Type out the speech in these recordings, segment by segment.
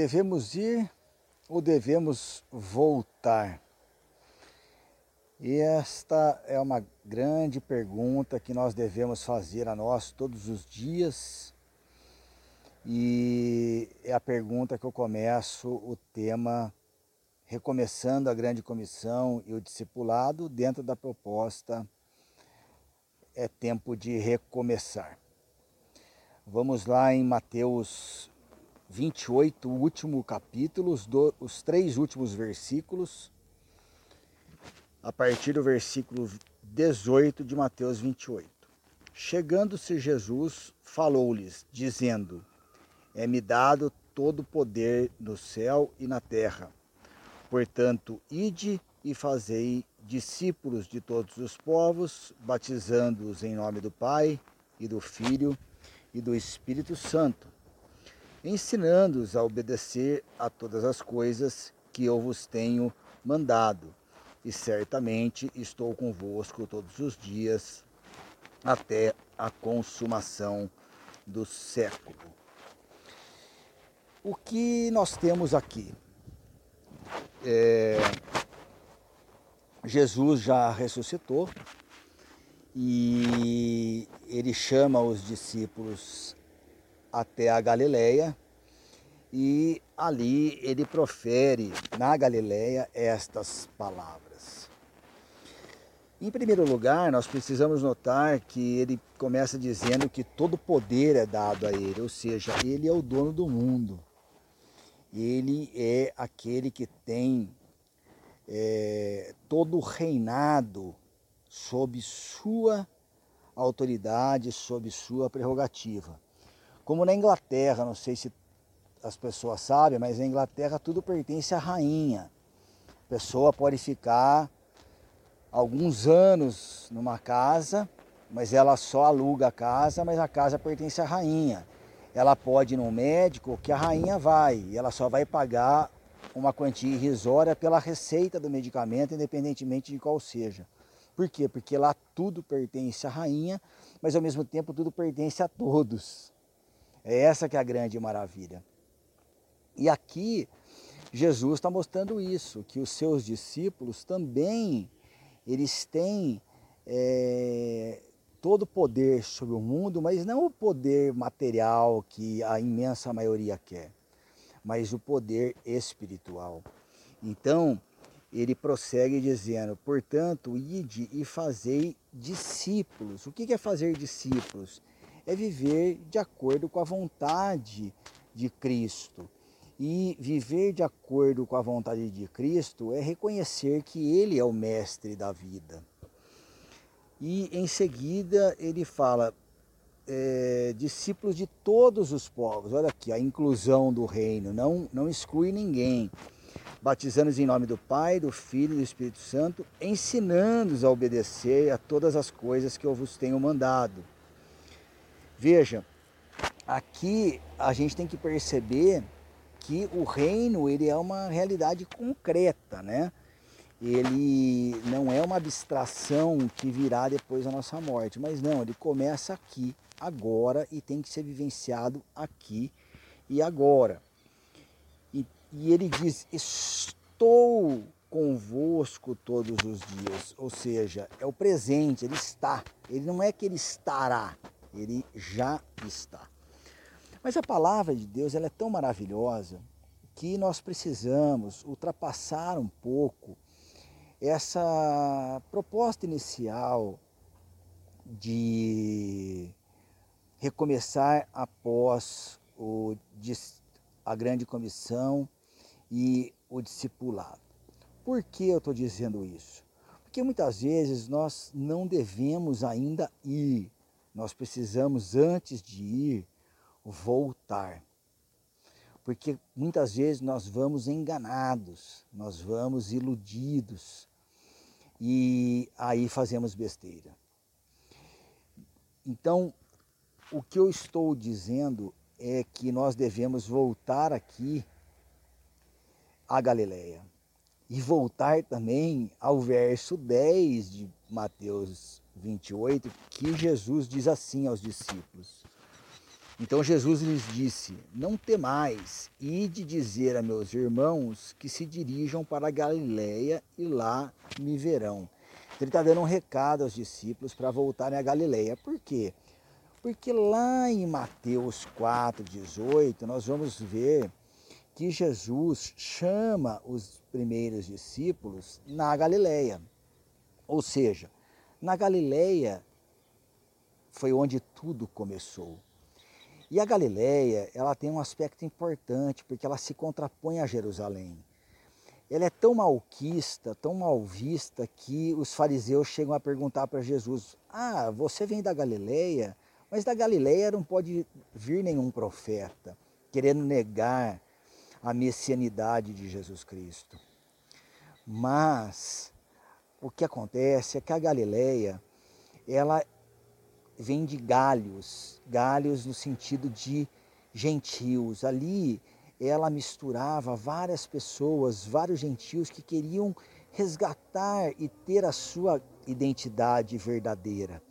devemos ir ou devemos voltar? E esta é uma grande pergunta que nós devemos fazer a nós todos os dias. E é a pergunta que eu começo o tema recomeçando a grande comissão e o discipulado dentro da proposta é tempo de recomeçar. Vamos lá em Mateus 28, o último capítulo, os, do, os três últimos versículos, a partir do versículo 18 de Mateus 28. Chegando-se Jesus, falou-lhes, dizendo: É-me dado todo o poder no céu e na terra. Portanto, ide e fazei discípulos de todos os povos, batizando-os em nome do Pai e do Filho e do Espírito Santo ensinando-os a obedecer a todas as coisas que eu vos tenho mandado. E certamente estou convosco todos os dias até a consumação do século. O que nós temos aqui? É, Jesus já ressuscitou e ele chama os discípulos até a Galileia e ali ele profere na Galileia estas palavras. Em primeiro lugar, nós precisamos notar que ele começa dizendo que todo poder é dado a ele, ou seja, ele é o dono do mundo. Ele é aquele que tem é, todo o reinado sob sua autoridade, sob sua prerrogativa. Como na Inglaterra, não sei se as pessoas sabem, mas na Inglaterra tudo pertence à rainha. A pessoa pode ficar alguns anos numa casa, mas ela só aluga a casa, mas a casa pertence à rainha. Ela pode ir no médico que a rainha vai, e ela só vai pagar uma quantia irrisória pela receita do medicamento, independentemente de qual seja. Por quê? Porque lá tudo pertence à rainha, mas ao mesmo tempo tudo pertence a todos. É essa que é a grande maravilha. E aqui Jesus está mostrando isso, que os seus discípulos também eles têm é, todo o poder sobre o mundo, mas não o poder material que a imensa maioria quer, mas o poder espiritual. Então, ele prossegue dizendo: portanto, ide e fazei discípulos. O que é fazer discípulos? É viver de acordo com a vontade de Cristo. E viver de acordo com a vontade de Cristo é reconhecer que Ele é o mestre da vida. E em seguida ele fala, é, discípulos de todos os povos. Olha aqui, a inclusão do reino, não, não exclui ninguém. Batizando-os em nome do Pai, do Filho e do Espírito Santo, ensinando-os a obedecer a todas as coisas que eu vos tenho mandado. Veja, aqui a gente tem que perceber que o reino ele é uma realidade concreta, né? Ele não é uma abstração que virá depois da nossa morte, mas não, ele começa aqui, agora e tem que ser vivenciado aqui e agora. E, e ele diz: Estou convosco todos os dias, ou seja, é o presente, ele está. Ele não é que ele estará, ele já está. Mas a palavra de Deus ela é tão maravilhosa que nós precisamos ultrapassar um pouco essa proposta inicial de recomeçar após o, a grande comissão e o discipulado. Por que eu estou dizendo isso? Porque muitas vezes nós não devemos ainda ir nós precisamos, antes de ir, voltar. Porque muitas vezes nós vamos enganados, nós vamos iludidos e aí fazemos besteira. Então, o que eu estou dizendo é que nós devemos voltar aqui à Galileia e voltar também ao verso 10 de Mateus 28, que Jesus diz assim aos discípulos: Então Jesus lhes disse: Não temais, ide dizer a meus irmãos que se dirijam para a Galiléia e lá me verão. Então, ele está dando um recado aos discípulos para voltarem a Galiléia. Por quê? Porque lá em Mateus 4,18 nós vamos ver que Jesus chama os primeiros discípulos na Galiléia. Ou seja, na Galiléia foi onde tudo começou. E a Galileia, ela tem um aspecto importante, porque ela se contrapõe a Jerusalém. Ela é tão malquista, tão mal vista, que os fariseus chegam a perguntar para Jesus: Ah, você vem da Galileia, mas da Galileia não pode vir nenhum profeta, querendo negar a messianidade de Jesus Cristo. Mas o que acontece é que a Galileia, ela vem de galhos, galhos no sentido de gentios. Ali ela misturava várias pessoas, vários gentios que queriam resgatar e ter a sua identidade verdadeira.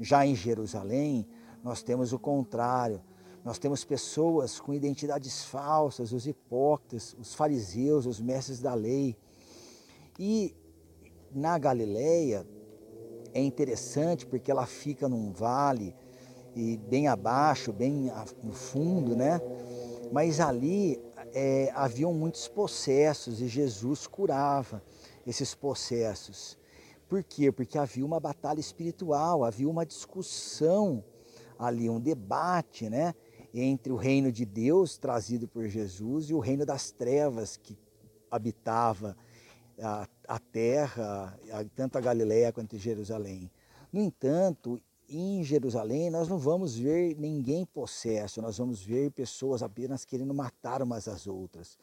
Já em Jerusalém, nós temos o contrário. Nós temos pessoas com identidades falsas, os hipócritas, os fariseus, os mestres da lei. E na Galileia, é interessante porque ela fica num vale e bem abaixo, bem no fundo, né? Mas ali é, haviam muitos processos e Jesus curava esses processos. Por quê? Porque havia uma batalha espiritual, havia uma discussão ali, um debate, né? Entre o reino de Deus trazido por Jesus e o reino das trevas que habitava a, a terra, tanto a Galiléia quanto Jerusalém. No entanto, em Jerusalém nós não vamos ver ninguém possesso, nós vamos ver pessoas apenas querendo matar umas às outras.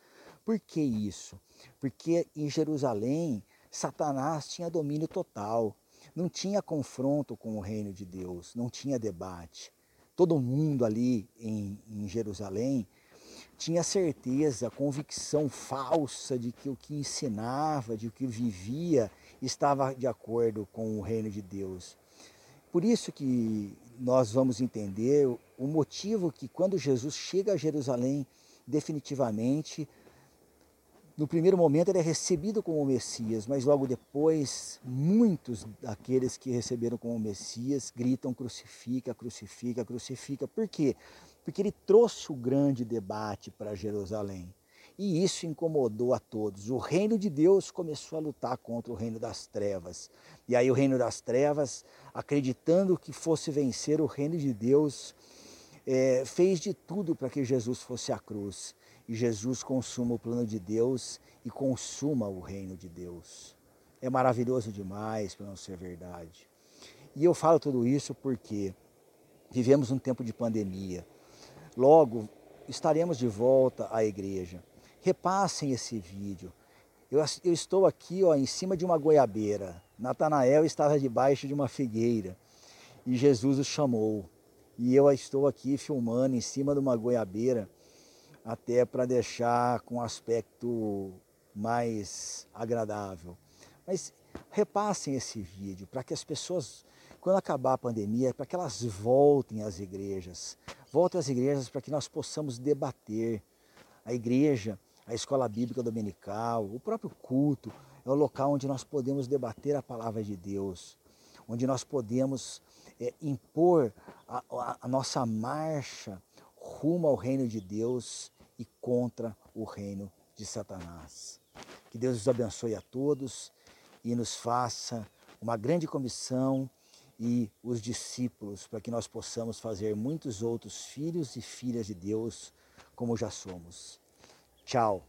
Por que isso? Porque em Jerusalém Satanás tinha domínio total, não tinha confronto com o reino de Deus, não tinha debate. Todo mundo ali em, em Jerusalém tinha certeza, convicção falsa de que o que ensinava, de que vivia, estava de acordo com o reino de Deus. Por isso que nós vamos entender o motivo que quando Jesus chega a Jerusalém, definitivamente, no primeiro momento ele é recebido como Messias, mas logo depois muitos daqueles que receberam como Messias gritam crucifica, crucifica, crucifica. Por quê? Porque ele trouxe o grande debate para Jerusalém. E isso incomodou a todos. O reino de Deus começou a lutar contra o reino das trevas. E aí o reino das trevas, acreditando que fosse vencer o reino de Deus, é, fez de tudo para que Jesus fosse à cruz. E Jesus consuma o plano de Deus e consuma o reino de Deus. É maravilhoso demais para não ser verdade. E eu falo tudo isso porque vivemos um tempo de pandemia. Logo estaremos de volta à igreja. Repassem esse vídeo. Eu, eu estou aqui ó, em cima de uma goiabeira. Natanael estava debaixo de uma figueira e Jesus o chamou. E eu estou aqui filmando em cima de uma goiabeira, até para deixar com um aspecto mais agradável. Mas repassem esse vídeo para que as pessoas, quando acabar a pandemia, para que elas voltem às igrejas, Volte às igrejas para que nós possamos debater. A igreja, a escola bíblica dominical, o próprio culto é o local onde nós podemos debater a palavra de Deus, onde nós podemos é, impor a, a, a nossa marcha rumo ao reino de Deus e contra o reino de Satanás. Que Deus nos abençoe a todos e nos faça uma grande comissão e os discípulos, para que nós possamos fazer muitos outros filhos e filhas de Deus como já somos. Tchau.